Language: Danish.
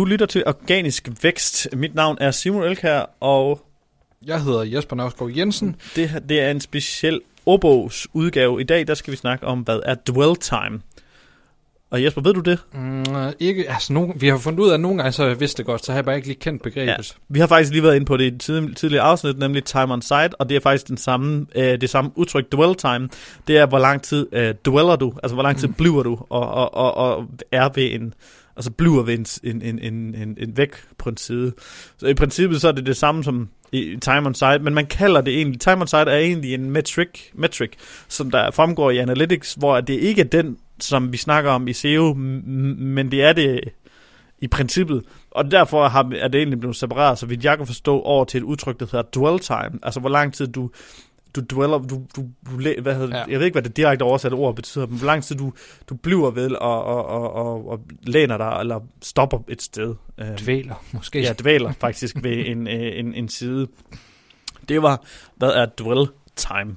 Du lytter til Organisk Vækst. Mit navn er Simon Elkær, og Jeg hedder Jesper Navsgaard Jensen. det, her- det er en speciel Obo's udgave. I dag der skal vi snakke om, hvad er dwell time. Og Jesper, ved du det? Mm, ikke, altså, nogen, vi har fundet ud af, at nogle gange så jeg vidste det godt, så har jeg bare ikke lige kendt begrebet. Ja. Vi har faktisk lige været inde på det i et tid- tidligere afsnit, nemlig time on site, og det er faktisk den samme, øh, det samme udtryk, dwell time. Det er, hvor lang tid øh, dweller du, altså hvor lang tid Mm. bliver du, og, og, og, og er ved en, så bliver vi en, en, en, en, en, en væk på en side. Så i princippet så er det det samme som i time on site, men man kalder det egentlig, time on site er egentlig en metric, metric som der fremgår i Analytics, hvor det ikke er den, som vi snakker om i SEO, men det er det i princippet. Og derfor har, er det egentlig blevet separeret, så vidt jeg kan forstå, over til et udtryk, der hedder dwell time. Altså, hvor lang tid du, du dweller, du, du, du hvad hedder, Ja. jeg ved ikke, hvad det direkte oversatte ord betyder, men hvor lang tid du, du bliver ved og, og, og, og, og læner dig, eller stopper et sted. Øhm, Dvæler, måske. Ja, dvæler faktisk ved en, øh, en, en side. Det var, hvad er dwell time?